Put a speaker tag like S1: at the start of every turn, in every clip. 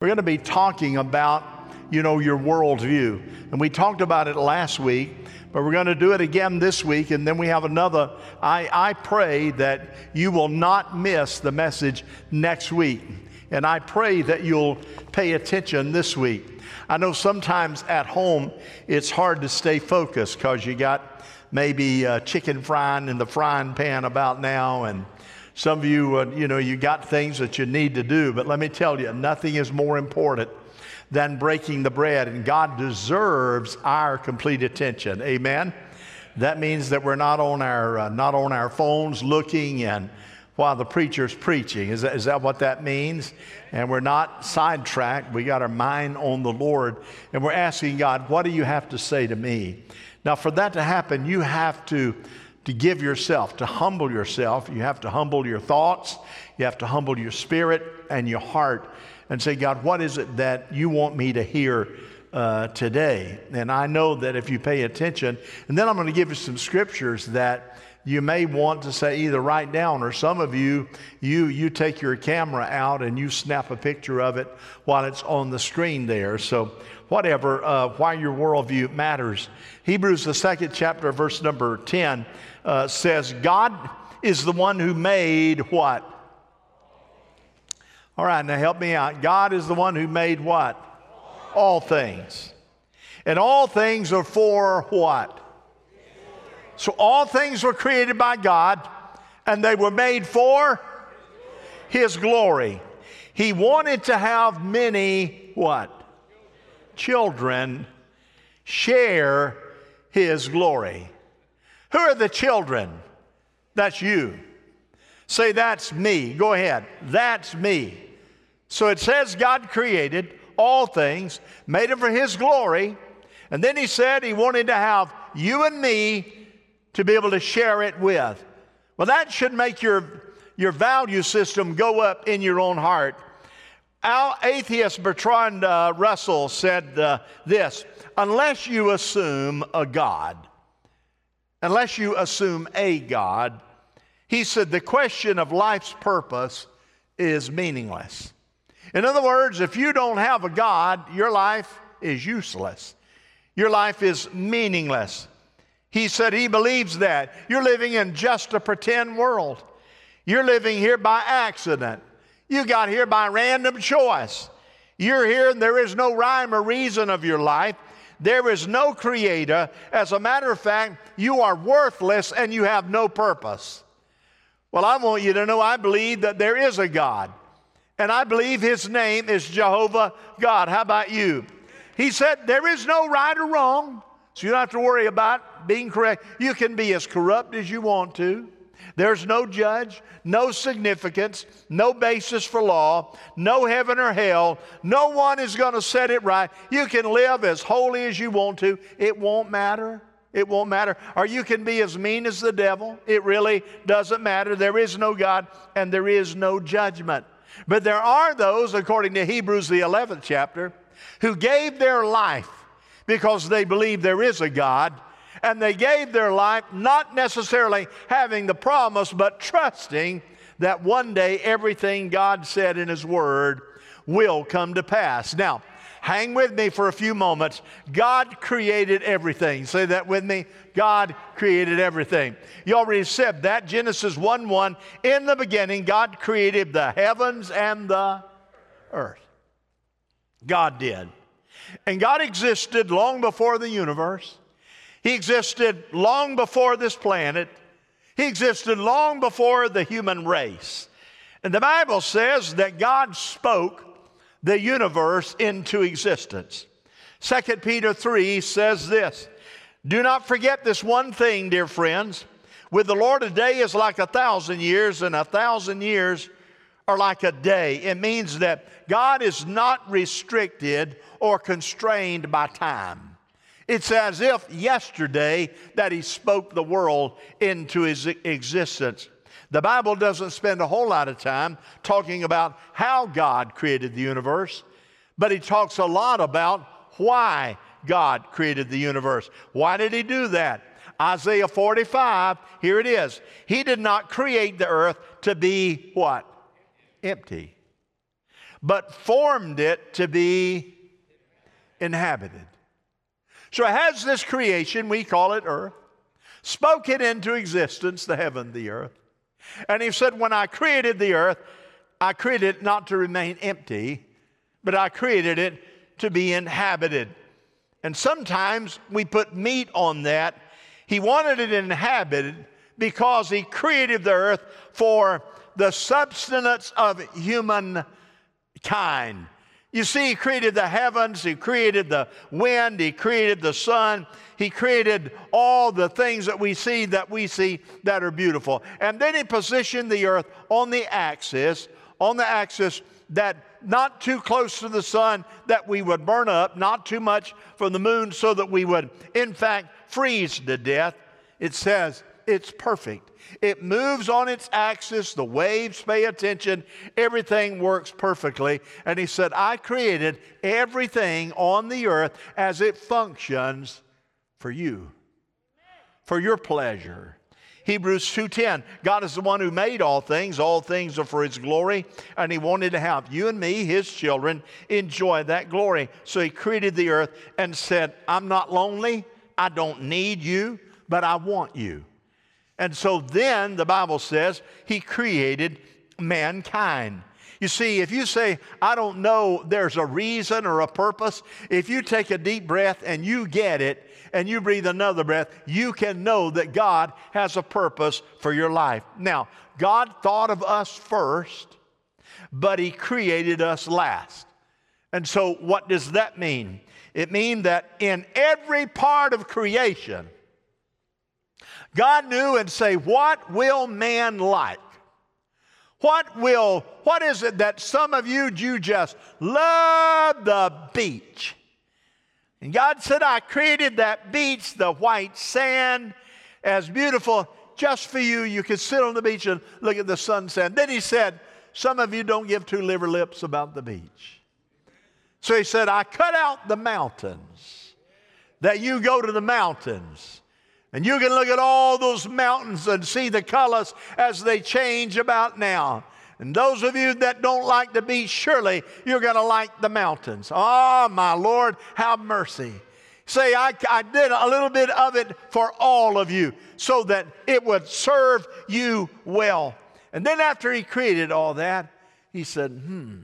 S1: We're going to be talking about, you know, your worldview. And we talked about it last week, but we're going to do it again this week. And then we have another. I, I pray that you will not miss the message next week. And I pray that you'll pay attention this week. I know sometimes at home it's hard to stay focused because you got maybe uh, chicken frying in the frying pan about now and some of you, uh, you know, you got things that you need to do, but let me tell you, nothing is more important than breaking the bread, and God deserves our complete attention. Amen. That means that we're not on our uh, not on our phones looking and while the preacher's preaching. Is that, is that what that means? And we're not sidetracked. We got our mind on the Lord, and we're asking God, "What do you have to say to me?" Now, for that to happen, you have to to give yourself, to humble yourself. You have to humble your thoughts, you have to humble your spirit and your heart and say, God, what is it that you want me to hear uh, today? And I know that if you pay attention, and then I'm going to give you some scriptures that you may want to say either write down or some of you you you take your camera out and you snap a picture of it while it's on the screen there so whatever uh, why your worldview matters hebrews the second chapter verse number 10 uh, says, God is the one who made what? All right, now help me out. God is the one who made what? All things. And all things are for what? So all things were created by God and they were made for His glory. He wanted to have many what? Children share His glory. Who are the children? That's you. Say, that's me. Go ahead. That's me. So it says God created all things, made them for His glory. And then He said He wanted to have you and me to be able to share it with. Well, that should make your, your value system go up in your own heart. Our atheist Bertrand uh, Russell said uh, this unless you assume a God, unless you assume a God. He said the question of life's purpose is meaningless. In other words, if you don't have a God, your life is useless. Your life is meaningless. He said he believes that. You're living in just a pretend world. You're living here by accident. You got here by random choice. You're here and there is no rhyme or reason of your life. There is no creator. As a matter of fact, you are worthless and you have no purpose. Well, I want you to know I believe that there is a God. And I believe his name is Jehovah God. How about you? He said there is no right or wrong. So you don't have to worry about being correct. You can be as corrupt as you want to. There's no judge, no significance, no basis for law, no heaven or hell. No one is going to set it right. You can live as holy as you want to, it won't matter. It won't matter. Or you can be as mean as the devil. It really doesn't matter. There is no God and there is no judgment. But there are those, according to Hebrews, the 11th chapter, who gave their life because they believe there is a God and they gave their life not necessarily having the promise, but trusting that one day everything God said in His Word will come to pass. Now, hang with me for a few moments. God created everything. Say that with me. God created everything. You already said that. Genesis 1 1. In the beginning, God created the heavens and the earth. God did. And God existed long before the universe. He existed long before this planet. He existed long before the human race. And the Bible says that God spoke the universe into existence. 2 Peter 3 says this Do not forget this one thing, dear friends. With the Lord, a day is like a thousand years, and a thousand years are like a day. It means that God is not restricted or constrained by time. It's as if yesterday that he spoke the world into his existence. The Bible doesn't spend a whole lot of time talking about how God created the universe, but he talks a lot about why God created the universe. Why did he do that? Isaiah 45, here it is. He did not create the earth to be what? Empty, but formed it to be inhabited. So has this creation, we call it earth, spoke it into existence, the heaven, the earth. And he said, When I created the earth, I created it not to remain empty, but I created it to be inhabited. And sometimes we put meat on that. He wanted it inhabited because he created the earth for the substance of humankind. You see, He created the heavens, He created the wind, He created the sun, He created all the things that we see that we see that are beautiful. And then He positioned the earth on the axis, on the axis that not too close to the sun that we would burn up, not too much from the moon so that we would, in fact, freeze to death. It says it's perfect. It moves on its axis, the waves pay attention, everything works perfectly. And he said, I created everything on the earth as it functions for you, for your pleasure. Hebrews 2:10 God is the one who made all things all things are for his glory and he wanted to have you and me his children enjoy that glory so he created the earth and said I'm not lonely I don't need you but I want you and so then the Bible says he created mankind. You see, if you say, I don't know, there's a reason or a purpose, if you take a deep breath and you get it and you breathe another breath, you can know that God has a purpose for your life. Now, God thought of us first, but He created us last. And so, what does that mean? It means that in every part of creation, God knew and say, What will man like? What will, what is it that some of you, you just love the beach? And God said, I created that beach, the white sand, as beautiful just for you. You could sit on the beach and look at the sunset. Then he said, Some of you don't give two liver lips about the beach. So he said, I cut out the mountains, that you go to the mountains and you can look at all those mountains and see the colors as they change about now. And those of you that don't like the beach, surely you're going to like the mountains. Oh, my Lord, have mercy. Say, I, I did a little bit of it for all of you so that it would serve you well. And then after he created all that, he said, hmm,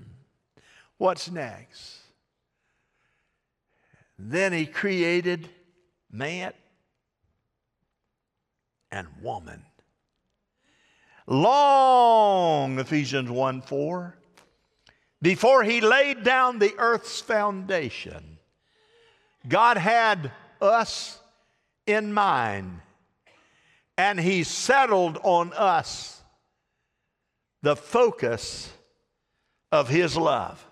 S1: what's next? Then he created man and woman. Long, Ephesians 1 4, before he laid down the earth's foundation, God had us in mind, and he settled on us the focus of his love.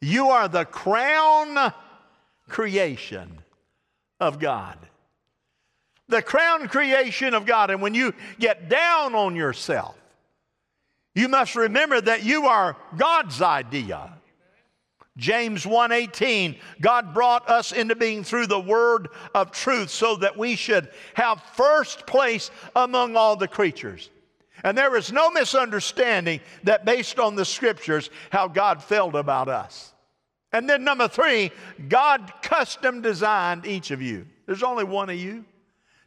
S1: You are the crown creation of God the crown creation of God. And when you get down on yourself, you must remember that you are God's idea. James 1:18 God brought us into being through the word of truth so that we should have first place among all the creatures. And there is no misunderstanding that based on the scriptures how God felt about us. And then number 3, God custom designed each of you. There's only one of you.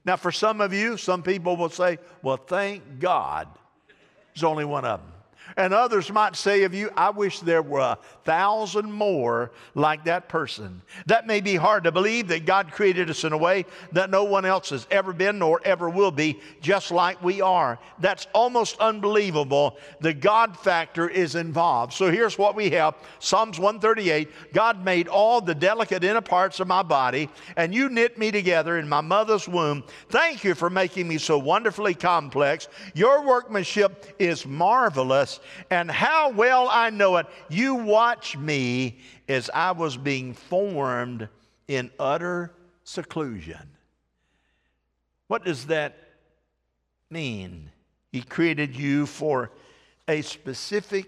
S1: Now, for some of you, some people will say, well, thank God there's only one of them. And others might say of you, I wish there were a thousand more like that person. That may be hard to believe that God created us in a way that no one else has ever been nor ever will be, just like we are. That's almost unbelievable. The God factor is involved. So here's what we have Psalms 138 God made all the delicate inner parts of my body, and you knit me together in my mother's womb. Thank you for making me so wonderfully complex. Your workmanship is marvelous and how well I know it. You watch me as I was being formed in utter seclusion. What does that mean? He created you for a specific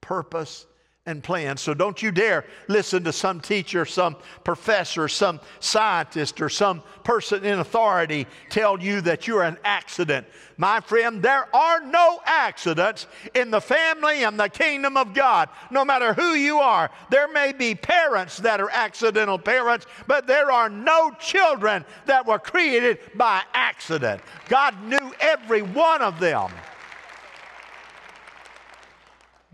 S1: purpose and plan. So don't you dare listen to some teacher, some professor, some scientist, or some person in authority tell you that you're an accident. My friend, there are no accidents in the family and the kingdom of God. No matter who you are, there may be parents that are accidental parents, but there are no children that were created by accident. God knew every one of them.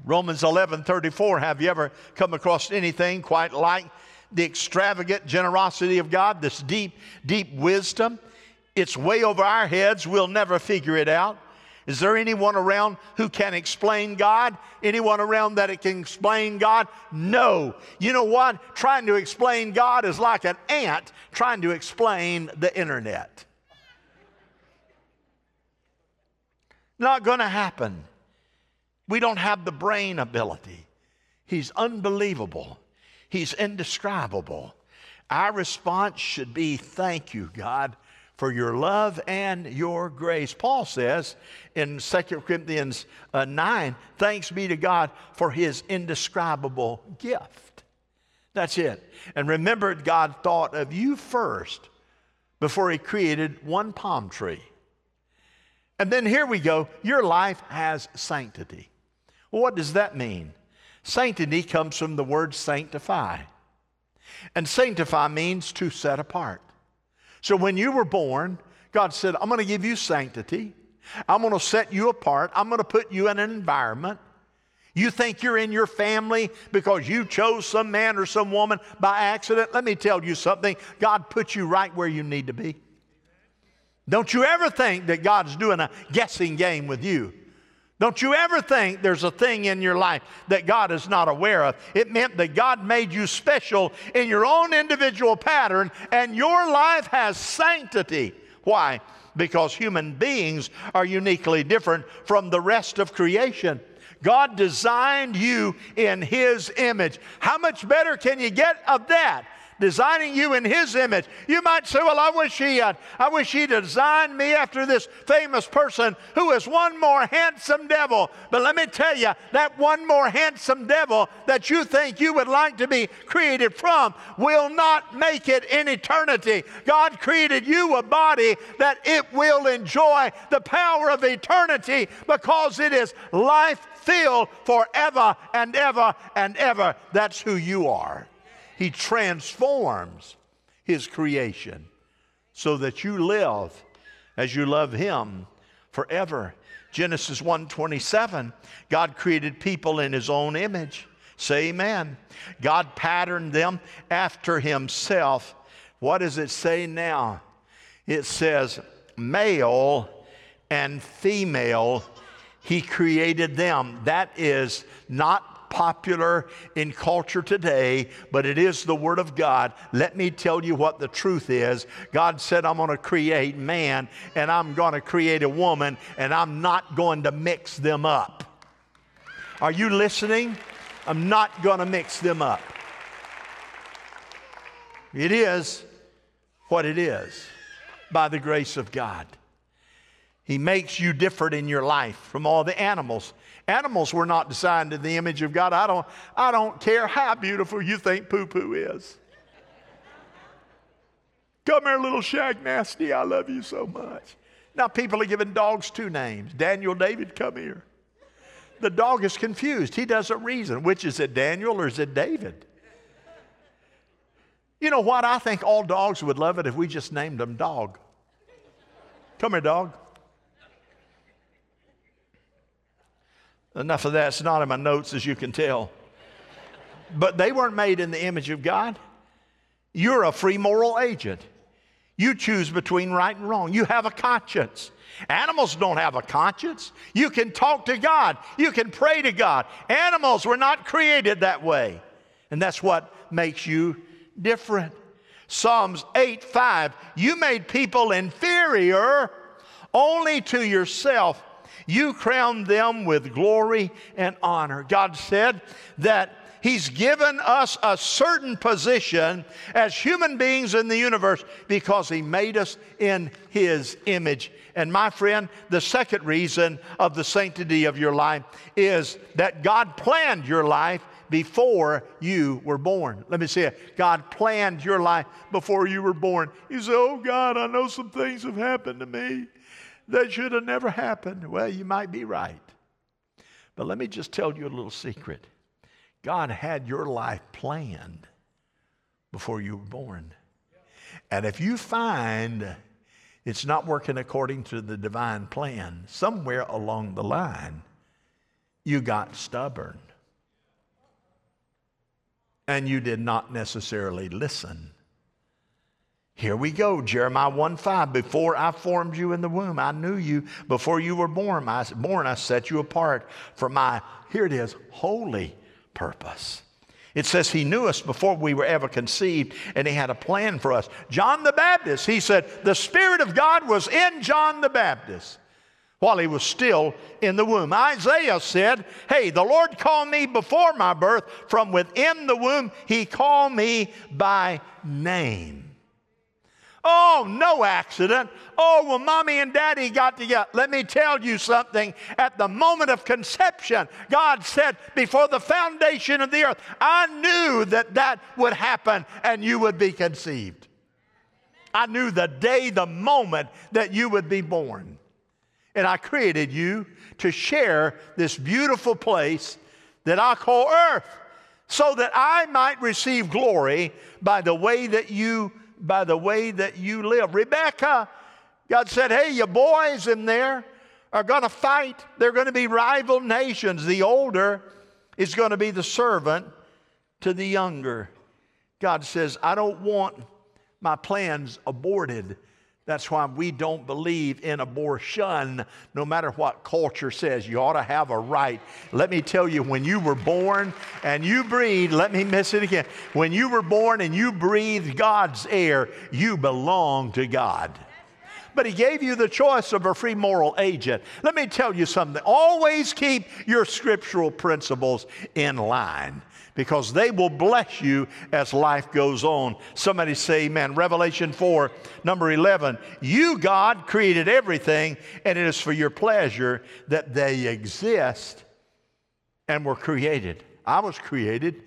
S1: Romans 11 34. Have you ever come across anything quite like the extravagant generosity of God, this deep, deep wisdom? It's way over our heads. We'll never figure it out. Is there anyone around who can explain God? Anyone around that it can explain God? No. You know what? Trying to explain God is like an ant trying to explain the internet. Not going to happen. We don't have the brain ability. He's unbelievable. He's indescribable. Our response should be thank you, God, for your love and your grace. Paul says in 2 Corinthians uh, 9, thanks be to God for his indescribable gift. That's it. And remember, God thought of you first before he created one palm tree. And then here we go your life has sanctity. Well, what does that mean? Sanctity comes from the word sanctify. And sanctify means to set apart. So when you were born, God said, I'm going to give you sanctity. I'm going to set you apart. I'm going to put you in an environment. You think you're in your family because you chose some man or some woman by accident? Let me tell you something. God put you right where you need to be. Don't you ever think that God's doing a guessing game with you. Don't you ever think there's a thing in your life that God is not aware of. It meant that God made you special in your own individual pattern, and your life has sanctity. Why? Because human beings are uniquely different from the rest of creation. God designed you in His image. How much better can you get of that? Designing you in His image. You might say, Well, I wish He had, I wish He designed me after this famous person who is one more handsome devil. But let me tell you, that one more handsome devil that you think you would like to be created from will not make it in eternity. God created you a body that it will enjoy the power of eternity because it is life filled forever and ever and ever. That's who you are. He transforms His creation so that you live as you love Him forever. Genesis 1:27, God created people in His own image. Say amen. God patterned them after Himself. What does it say now? It says, male and female, He created them. That is not popular in culture today, but it is the Word of God. Let me tell you what the truth is. God said, I'm going to create man and I'm going to create a woman and I'm not going to mix them up. Are you listening? I'm not going to mix them up. It is what it is by the grace of God. He makes you different in your life from all the animals. Animals were not designed in the image of God. I don't, I don't care how beautiful you think poo poo is. Come here, little shag nasty. I love you so much. Now, people are giving dogs two names Daniel, David, come here. The dog is confused. He doesn't reason. Which is it, Daniel or is it David? You know what? I think all dogs would love it if we just named them dog. Come here, dog. Enough of that. It's not in my notes, as you can tell. But they weren't made in the image of God. You're a free moral agent. You choose between right and wrong. You have a conscience. Animals don't have a conscience. You can talk to God, you can pray to God. Animals were not created that way. And that's what makes you different. Psalms 8 5, you made people inferior only to yourself you crown them with glory and honor. God said that He's given us a certain position as human beings in the universe because He made us in His image. And my friend, the second reason of the sanctity of your life is that God planned your life before you were born. Let me say it. God planned your life before you were born. You say, Oh God, I know some things have happened to me that should have never happened. Well, you might be right. But let me just tell you a little secret God had your life planned before you were born. And if you find it's not working according to the divine plan, somewhere along the line, you got stubborn. And you did not necessarily listen. Here we go, Jeremiah 1 5. Before I formed you in the womb, I knew you. Before you were born, I, born, I set you apart for my, here it is, holy purpose. It says he knew us before we were ever conceived and he had a plan for us. John the Baptist, he said, the Spirit of God was in John the Baptist while he was still in the womb. Isaiah said, Hey, the Lord called me before my birth. From within the womb, he called me by name. Oh, no accident. Oh, well, mommy and daddy got together. Let me tell you something. At the moment of conception, God said, before the foundation of the earth, I knew that that would happen and you would be conceived. I knew the day, the moment that you would be born. And I created you to share this beautiful place that I call earth so that I might receive glory by the way that you by the way that you live. Rebecca, God said, Hey, your boys in there are going to fight. They're going to be rival nations. The older is going to be the servant to the younger. God says, I don't want my plans aborted. That's why we don't believe in abortion, no matter what culture says. You ought to have a right. Let me tell you, when you were born and you breathed, let me miss it again. When you were born and you breathed God's air, you belong to God but he gave you the choice of a free moral agent. Let me tell you something. Always keep your scriptural principles in line because they will bless you as life goes on. Somebody say amen. Revelation 4, number 11. You, God, created everything, and it is for your pleasure that they exist and were created. I was created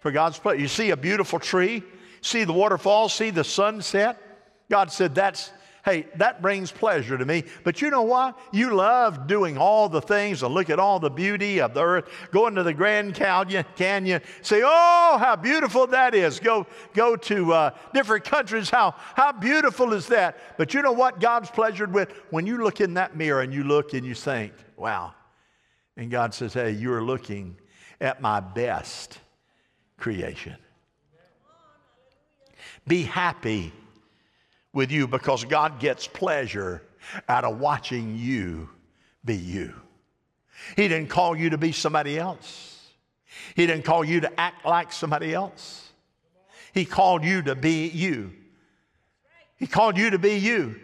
S1: for God's pleasure. You see a beautiful tree, see the waterfall, see the sunset. God said, That's Hey, that brings pleasure to me. But you know what? You love doing all the things and look at all the beauty of the earth. Going to the Grand Canyon, Canyon say, oh, how beautiful that is. Go, go to uh, different countries. How, how beautiful is that? But you know what God's pleasured with? When you look in that mirror and you look and you think, wow. And God says, hey, you're looking at my best creation. Be happy with you because God gets pleasure out of watching you be you. He didn't call you to be somebody else. He didn't call you to act like somebody else. He called you to be you. He called you to be you.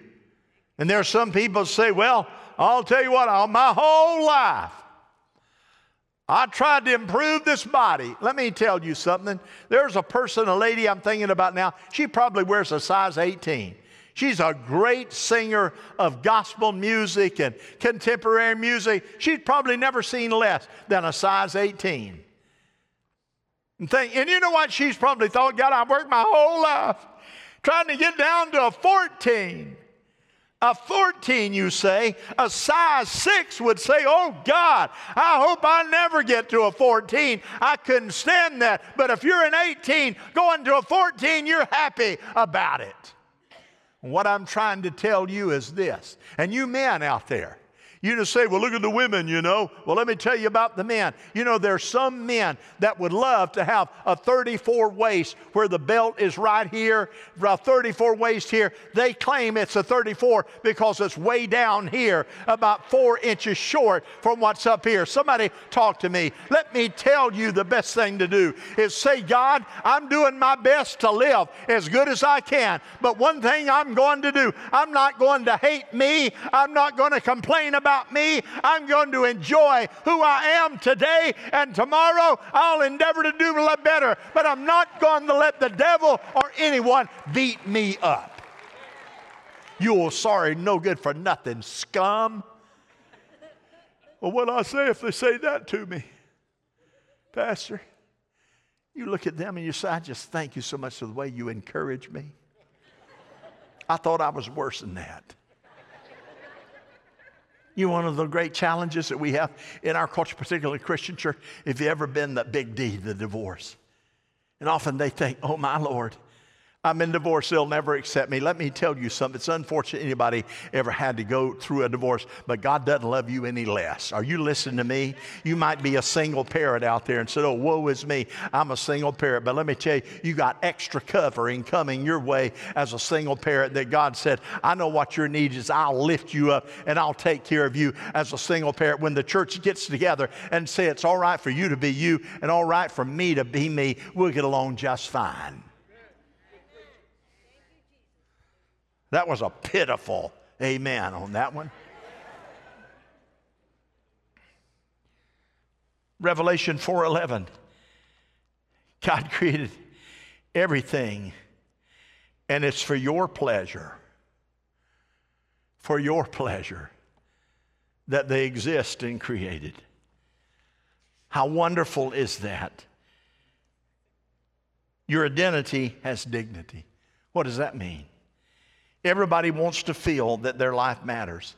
S1: And there are some people say, well, I'll tell you what, all my whole life, I tried to improve this body. Let me tell you something. There's a person, a lady I'm thinking about now, she probably wears a size 18. She's a great singer of gospel music and contemporary music. She's probably never seen less than a size 18. And, think, and you know what? She's probably thought, God, I've worked my whole life trying to get down to a 14. A 14, you say, a size 6 would say, Oh God, I hope I never get to a 14. I couldn't stand that. But if you're an 18 going to a 14, you're happy about it. What I'm trying to tell you is this, and you men out there, you just say, well, look at the women, you know. Well, let me tell you about the men. You know, there's some men that would love to have a 34 waist where the belt is right here, a 34 waist here. They claim it's a 34 because it's way down here, about four inches short from what's up here. Somebody talk to me. Let me tell you the best thing to do is say, God, I'm doing my best to live as good as I can. But one thing I'm going to do, I'm not going to hate me. I'm not going to complain about about me. I'm going to enjoy who I am today, and tomorrow I'll endeavor to do a lot better. But I'm not going to let the devil or anyone beat me up. You old sorry, no good for nothing, scum. Well, what'll I say if they say that to me? Pastor, You look at them and you say, I just thank you so much for the way you encourage me. I thought I was worse than that. You know, one of the great challenges that we have in our culture, particularly Christian church, if you ever been the big D, the divorce. And often they think, oh my Lord, I'm in divorce, they'll never accept me. Let me tell you something. It's unfortunate anybody ever had to go through a divorce, but God doesn't love you any less. Are you listening to me? You might be a single parent out there and said, Oh, woe is me. I'm a single parent. But let me tell you, you got extra covering coming your way as a single parent that God said, I know what your need is. I'll lift you up and I'll take care of you as a single parent. When the church gets together and say it's all right for you to be you and all right for me to be me, we'll get along just fine. That was a pitiful amen on that one. Revelation 4:11 God created everything and it's for your pleasure for your pleasure that they exist and created. How wonderful is that? Your identity has dignity. What does that mean? Everybody wants to feel that their life matters,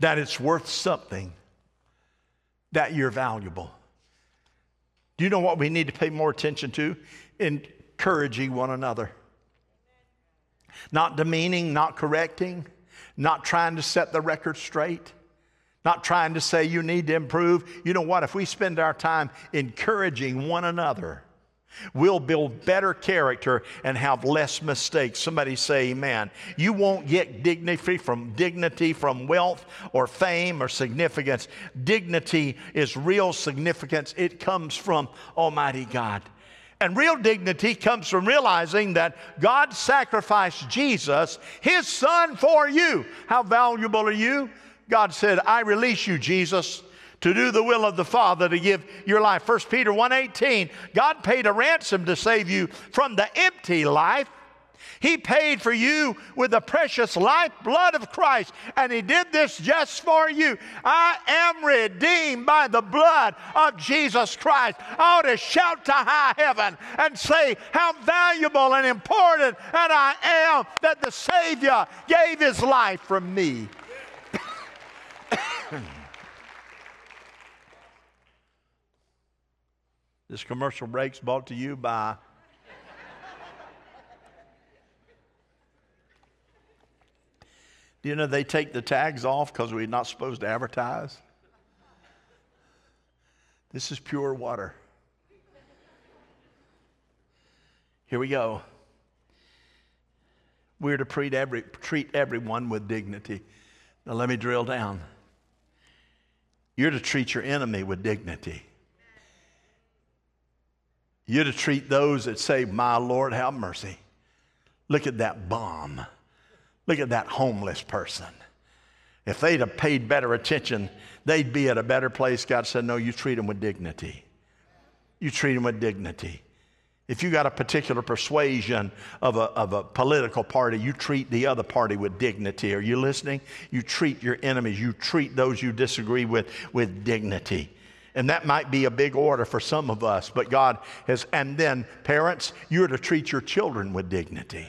S1: that it's worth something, that you're valuable. Do you know what we need to pay more attention to? Encouraging one another. Not demeaning, not correcting, not trying to set the record straight, not trying to say you need to improve. You know what? If we spend our time encouraging one another, We'll build better character and have less mistakes. Somebody say amen. You won't get dignity from dignity from wealth or fame or significance. Dignity is real significance. It comes from Almighty God. And real dignity comes from realizing that God sacrificed Jesus, his son, for you. How valuable are you? God said, I release you, Jesus to do the will of the Father to give your life. 1 Peter 1:18, God paid a ransom to save you from the empty life. He paid for you with the precious life blood of Christ, and He did this just for you. I am redeemed by the blood of Jesus Christ. I ought to shout to high heaven and say how valuable and important that I am that the Savior gave His life for me. This commercial break's brought to you by. Do you know they take the tags off because we're not supposed to advertise? This is pure water. Here we go. We're to treat, every, treat everyone with dignity. Now, let me drill down. You're to treat your enemy with dignity. You're to treat those that say, My Lord, have mercy. Look at that bomb. Look at that homeless person. If they'd have paid better attention, they'd be at a better place. God said, No, you treat them with dignity. You treat them with dignity. If you got a particular persuasion of a, of a political party, you treat the other party with dignity. Are you listening? You treat your enemies, you treat those you disagree with with dignity. And that might be a big order for some of us, but God has, and then parents, you're to treat your children with dignity.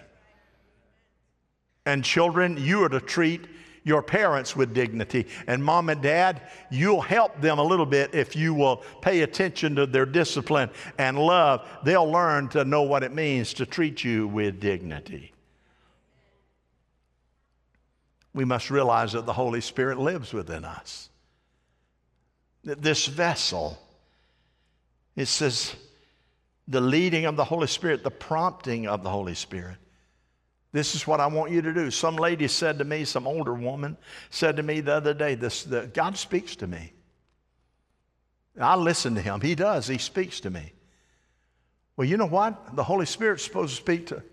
S1: And children, you are to treat your parents with dignity. And mom and dad, you'll help them a little bit if you will pay attention to their discipline and love. They'll learn to know what it means to treat you with dignity. We must realize that the Holy Spirit lives within us this vessel. It says the leading of the Holy Spirit, the prompting of the Holy Spirit. This is what I want you to do. Some lady said to me, some older woman said to me the other day, this, the, God speaks to me. I listen to him. He does. He speaks to me. Well, you know what? The Holy Spirit's supposed to speak to,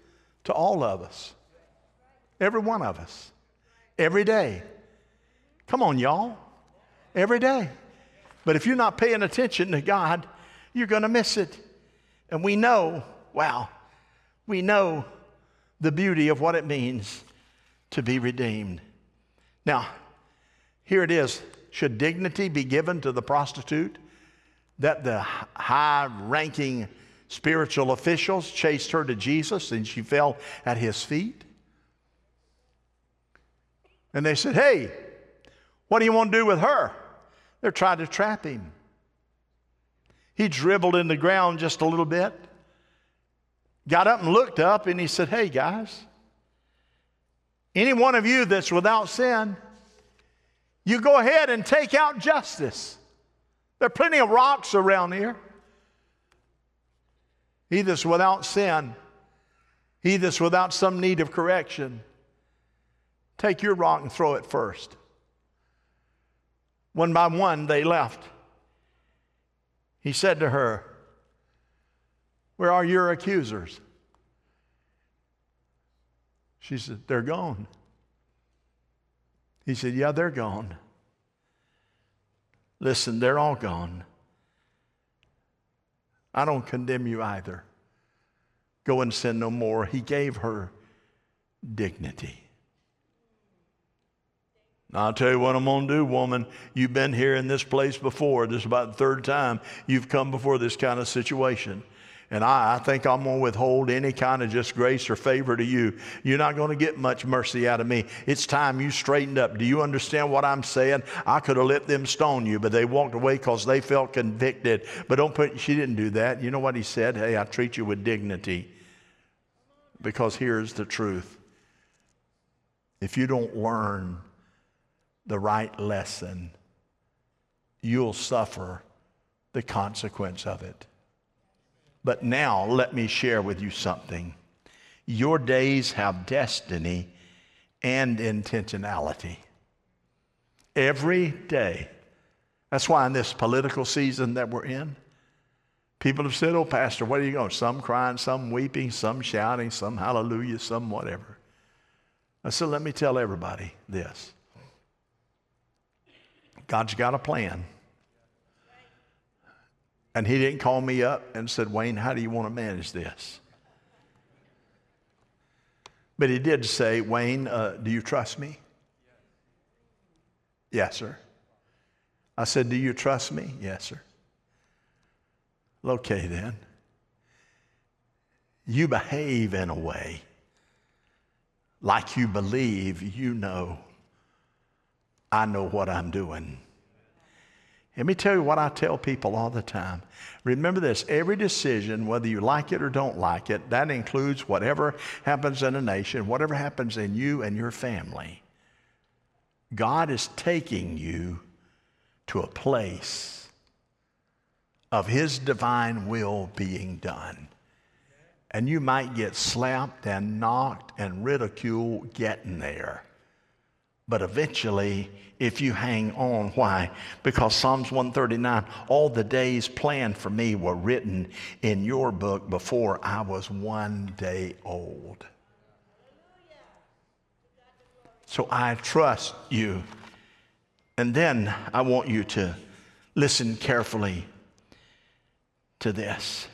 S1: to all of us, every one of us, every day. Come on, y'all. Every day. But if you're not paying attention to God, you're going to miss it. And we know, wow, we know the beauty of what it means to be redeemed. Now, here it is. Should dignity be given to the prostitute? that the high ranking spiritual officials chased her to Jesus and she fell at his feet. And they said, Hey, what do you want to do with her? They're trying to trap him. He dribbled in the ground just a little bit, got up and looked up, and he said, Hey, guys, any one of you that's without sin, you go ahead and take out justice. There are plenty of rocks around here. He that's without sin, he that's without some need of correction, take your rock and throw it first. One by one, they left. He said to her, Where are your accusers? She said, They're gone. He said, Yeah, they're gone. Listen, they're all gone. I don't condemn you either. Go and sin no more. He gave her dignity. I'll tell you what I'm going to do, woman. You've been here in this place before. This is about the third time you've come before this kind of situation. And I, I think I'm going to withhold any kind of just grace or favor to you. You're not going to get much mercy out of me. It's time you straightened up. Do you understand what I'm saying? I could have let them stone you, but they walked away because they felt convicted. But don't put, she didn't do that. You know what he said? Hey, I treat you with dignity. Because here's the truth if you don't learn the right lesson, you'll suffer the consequence of it. But now let me share with you something. Your days have destiny and intentionality. Every day. That's why in this political season that we're in, people have said, Oh, Pastor, what are you going? Some crying, some weeping, some shouting, some hallelujah, some whatever. I said, Let me tell everybody this God's got a plan. And he didn't call me up and said, Wayne, how do you want to manage this? But he did say, Wayne, uh, do you trust me? Yes, sir. I said, Do you trust me? Yes, sir. Okay, then. You behave in a way like you believe you know I know what I'm doing. Let me tell you what I tell people all the time. Remember this every decision, whether you like it or don't like it, that includes whatever happens in a nation, whatever happens in you and your family. God is taking you to a place of His divine will being done. And you might get slapped and knocked and ridiculed getting there. But eventually, if you hang on, why? Because Psalms 139, all the days planned for me were written in your book before I was one day old. So I trust you. And then I want you to listen carefully to this.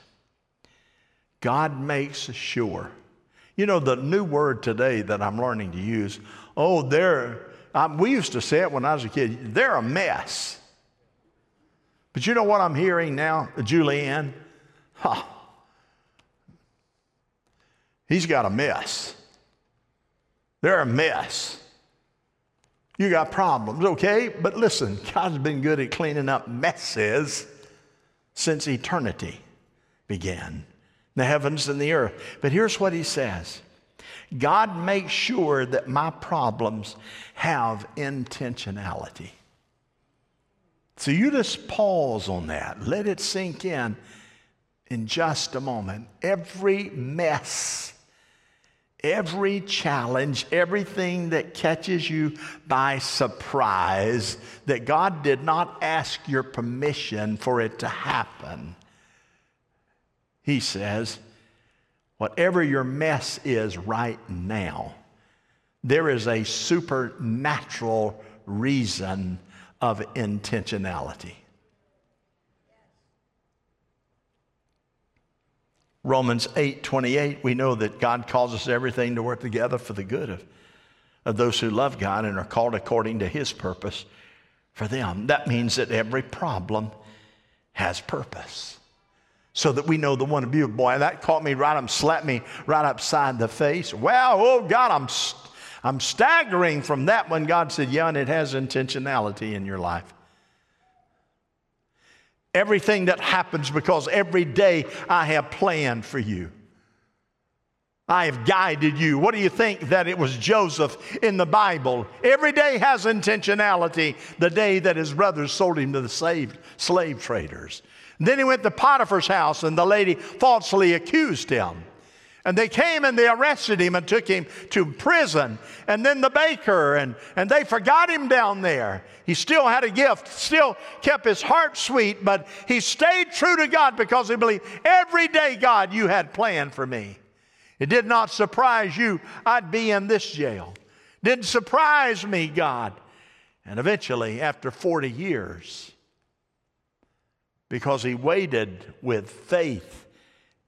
S1: God makes sure. You know, the new word today that I'm learning to use oh, they're, um, we used to say it when I was a kid, they're a mess. But you know what I'm hearing now, Julianne? Ha. He's got a mess. They're a mess. You got problems, okay? But listen, God's been good at cleaning up messes since eternity began the heavens and the earth. But here's what he says God makes sure that my problems have intentionality. So you just pause on that. Let it sink in in just a moment. Every mess, every challenge, everything that catches you by surprise, that God did not ask your permission for it to happen, He says, Whatever your mess is right now, there is a supernatural reason of intentionality. Romans 8 28, we know that God causes everything to work together for the good of, of those who love God and are called according to his purpose for them. That means that every problem has purpose. So that we know the one of you. Boy, that caught me right up, slapped me right upside the face. Wow, oh God, I'm, I'm staggering from that one. God said, Yeah, and it has intentionality in your life. Everything that happens because every day I have planned for you. I have guided you. What do you think that it was Joseph in the Bible? Every day has intentionality. The day that his brothers sold him to the slave, slave traders. Then he went to Potiphar's house and the lady falsely accused him. And they came and they arrested him and took him to prison. And then the baker, and, and they forgot him down there. He still had a gift, still kept his heart sweet, but he stayed true to God because he believed every day, God, you had planned for me. It did not surprise you I'd be in this jail. Didn't surprise me, God. And eventually, after 40 years, because he waited with faith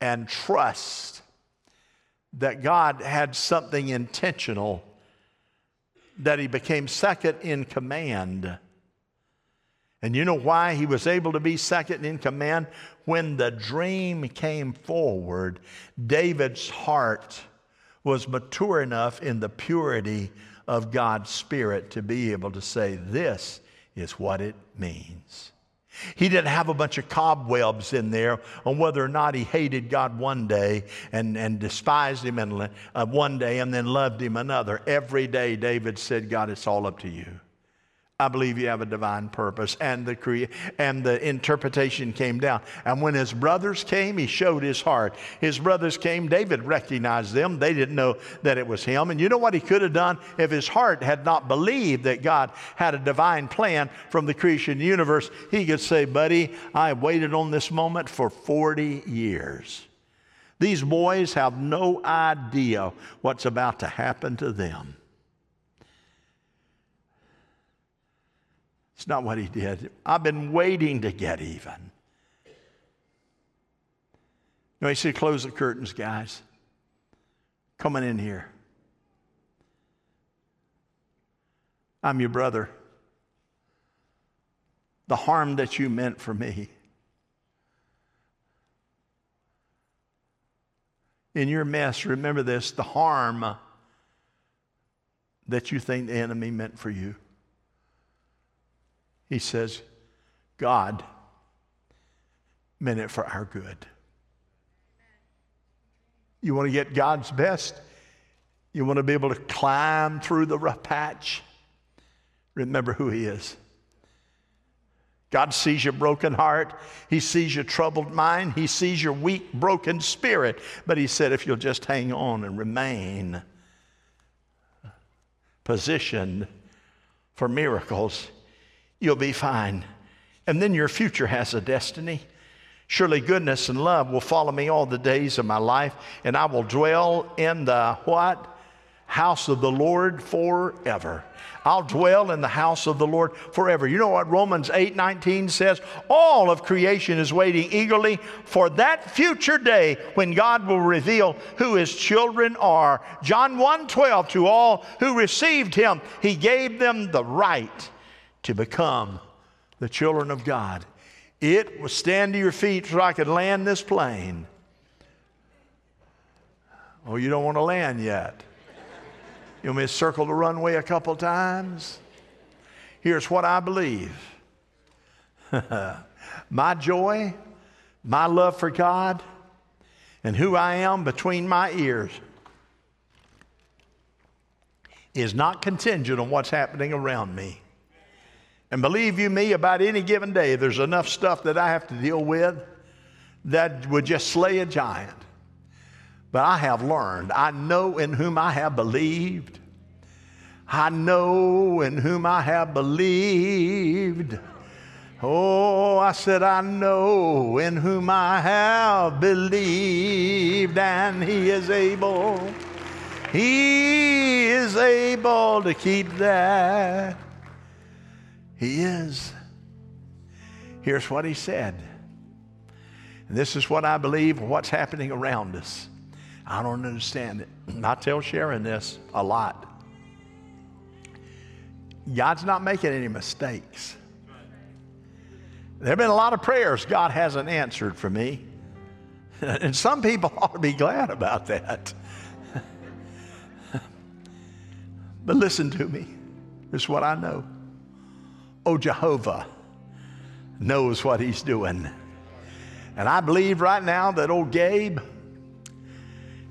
S1: and trust that God had something intentional, that he became second in command. And you know why he was able to be second in command? when the dream came forward, David's heart was mature enough in the purity of God's Spirit to be able to say, This is what it means. He didn't have a bunch of cobwebs in there on whether or not he hated God one day and, and despised him and, uh, one day and then loved him another. Every day, David said, God, it's all up to you. I believe you have a divine purpose. And the, crea- and the interpretation came down. And when his brothers came, he showed his heart. His brothers came, David recognized them. They didn't know that it was him. And you know what he could have done if his heart had not believed that God had a divine plan from the creation universe? He could say, Buddy, I waited on this moment for 40 years. These boys have no idea what's about to happen to them. It's not what he did. I've been waiting to get even. Know, he said, close the curtains, guys. Coming in here. I'm your brother. The harm that you meant for me. In your mess, remember this the harm that you think the enemy meant for you. He says, God meant it for our good. You want to get God's best? You want to be able to climb through the rough patch? Remember who He is. God sees your broken heart. He sees your troubled mind. He sees your weak, broken spirit. But He said, if you'll just hang on and remain positioned for miracles, you'll be fine. And then your future has a destiny. Surely goodness and love will follow me all the days of my life, and I will dwell in the what? House of the Lord forever. I'll dwell in the house of the Lord forever. You know what Romans 8 19 says? All of creation is waiting eagerly for that future day when God will reveal who his children are. John 1 12, to all who received him, he gave them the right to become the children of God. It will stand to your feet so I could land this plane. Oh, you don't want to land yet. You want me to circle the runway a couple times? Here's what I believe my joy, my love for God, and who I am between my ears is not contingent on what's happening around me. And believe you me, about any given day, there's enough stuff that I have to deal with that would just slay a giant. But I have learned, I know in whom I have believed. I know in whom I have believed. Oh, I said, I know in whom I have believed, and He is able. He is able to keep that he is. Here's what he said. And this is what I believe what's happening around us. I don't understand it. I tell Sharon this a lot. God's not making any mistakes. There have been a lot of prayers God hasn't answered for me. And some people ought to be glad about that. but listen to me. This is what I know. Oh, Jehovah knows what he's doing. And I believe right now that old Gabe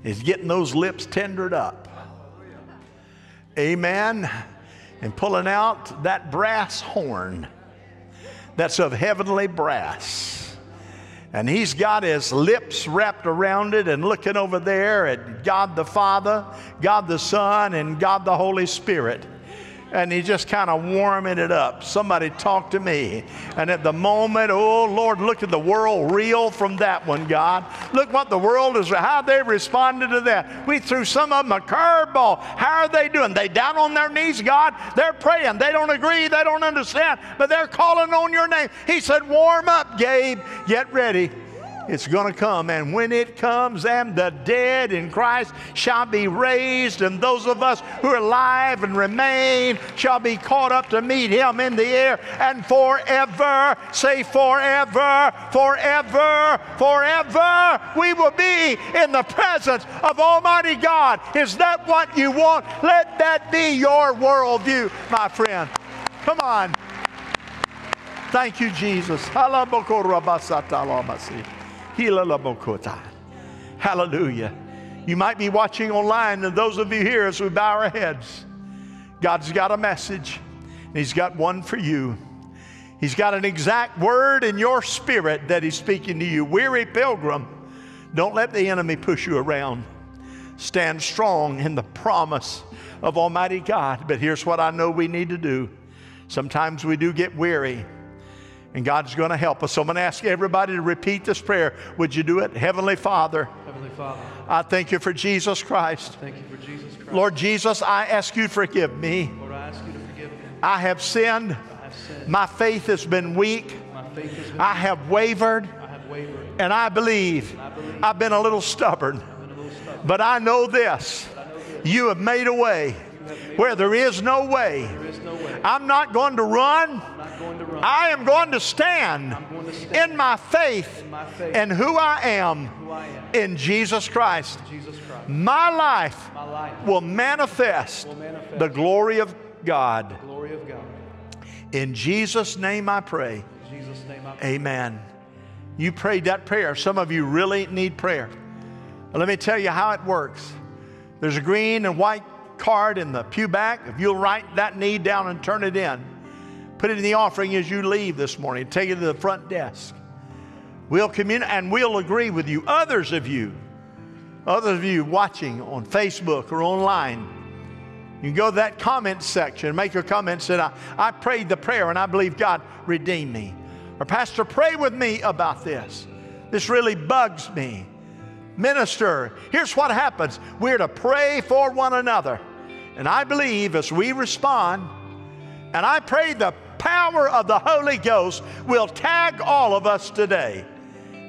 S1: is getting those lips tendered up. Amen. And pulling out that brass horn that's of heavenly brass. And he's got his lips wrapped around it and looking over there at God the Father, God the Son, and God the Holy Spirit and he's just kind of warming it up. Somebody talk to me. And at the moment, oh Lord, look at the world reel from that one, God. Look what the world is, how they responded to that. We threw some of them a curveball. How are they doing? They down on their knees, God. They're praying. They don't agree. They don't understand, but they're calling on your name. He said, warm up, Gabe. Get ready. It's going to come. And when it comes, and the dead in Christ shall be raised, and those of us who are alive and remain shall be caught up to meet him in the air. And forever, say forever, forever, forever, we will be in the presence of Almighty God. Is that what you want? Let that be your worldview, my friend. Come on. Thank you, Jesus. Hallelujah. You might be watching online, and those of you here, as we bow our heads, God's got a message, and He's got one for you. He's got an exact word in your spirit that He's speaking to you. Weary pilgrim, don't let the enemy push you around. Stand strong in the promise of Almighty God. But here's what I know we need to do. Sometimes we do get weary and God's going to help us. So I'm going to ask everybody to repeat this prayer. Would you do it? Heavenly Father.
S2: Heavenly Father.
S1: I thank you for Jesus Christ.
S2: Thank you for Jesus Christ.
S1: Lord Jesus, I ask you to forgive me.
S2: Lord, I ask you to forgive me.
S1: I have sinned.
S2: I have sinned.
S1: My faith has been weak.
S2: My faith has been
S1: I have wavered.
S2: I have wavered.
S1: And I believe
S2: I believe
S1: I've been a little stubborn.
S2: A little stubborn.
S1: But I know this.
S2: I know this.
S1: You have made a way where there is no way.
S2: There is no way.
S1: I'm not going to run.
S2: I'm going to run.
S1: I am going to stand
S2: going to stand
S1: in my faith
S2: in my faith
S1: and who I am
S2: who I am.
S1: in Jesus Christ. My life will manifest the glory of God.
S2: the glory of God.
S1: In Jesus' name I pray.
S2: In Jesus' name I pray.
S1: Amen. You prayed that prayer. Some of you really need prayer. Let me tell you how it works. There's a green and white card in the pew back. If you'll write that need down and turn it in, put it in the offering as you leave this morning. Take it to the front desk. We'll communicate and we'll agree with you. Others of you, others of you watching on Facebook or online, you can go to that comment section, make your comment, say, I, I prayed the prayer and I believe God redeemed me. Or, Pastor, pray with me about this. This really bugs me. Minister, here's what happens we're to pray for one another. And I believe as we respond, and I pray the power of the Holy Ghost will tag all of us today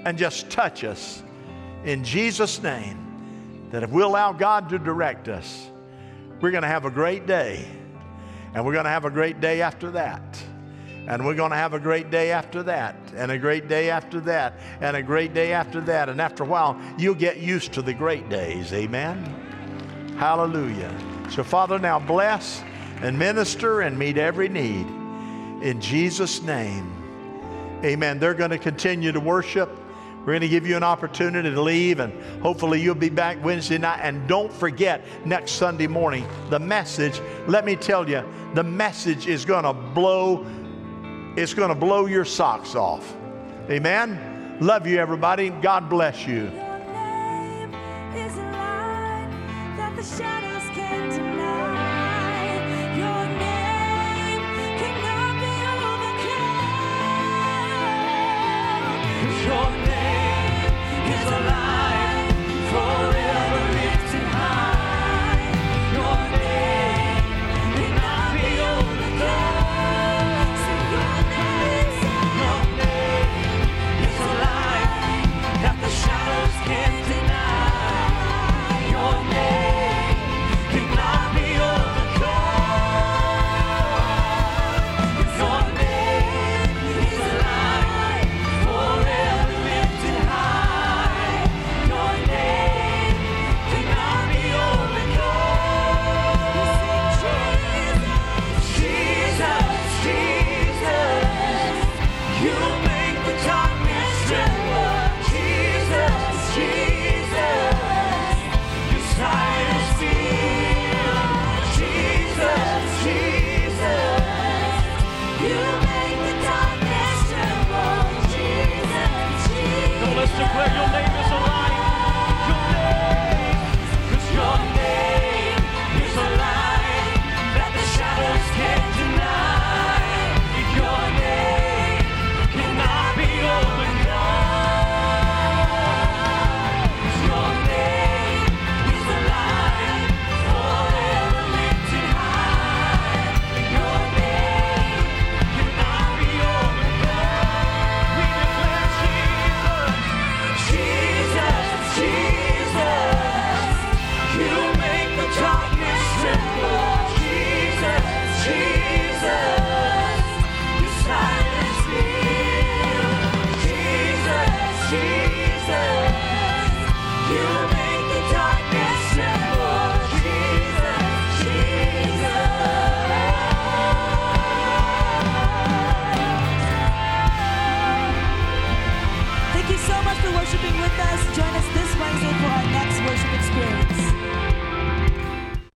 S1: and just touch us in Jesus' name. That if we allow God to direct us, we're going to have a great day. And we're going to have a great day after that. And we're going to have a great day after that, and a great day after that, and a great day after that. And after a while, you'll get used to the great days. Amen. Hallelujah. So, Father, now bless and minister and meet every need. In Jesus' name. Amen. They're going to continue to worship. We're going to give you an opportunity to leave, and hopefully you'll be back Wednesday night. And don't forget, next Sunday morning, the message, let me tell you, the message is going to blow, it's going to blow your socks off. Amen. Love you, everybody. God bless you.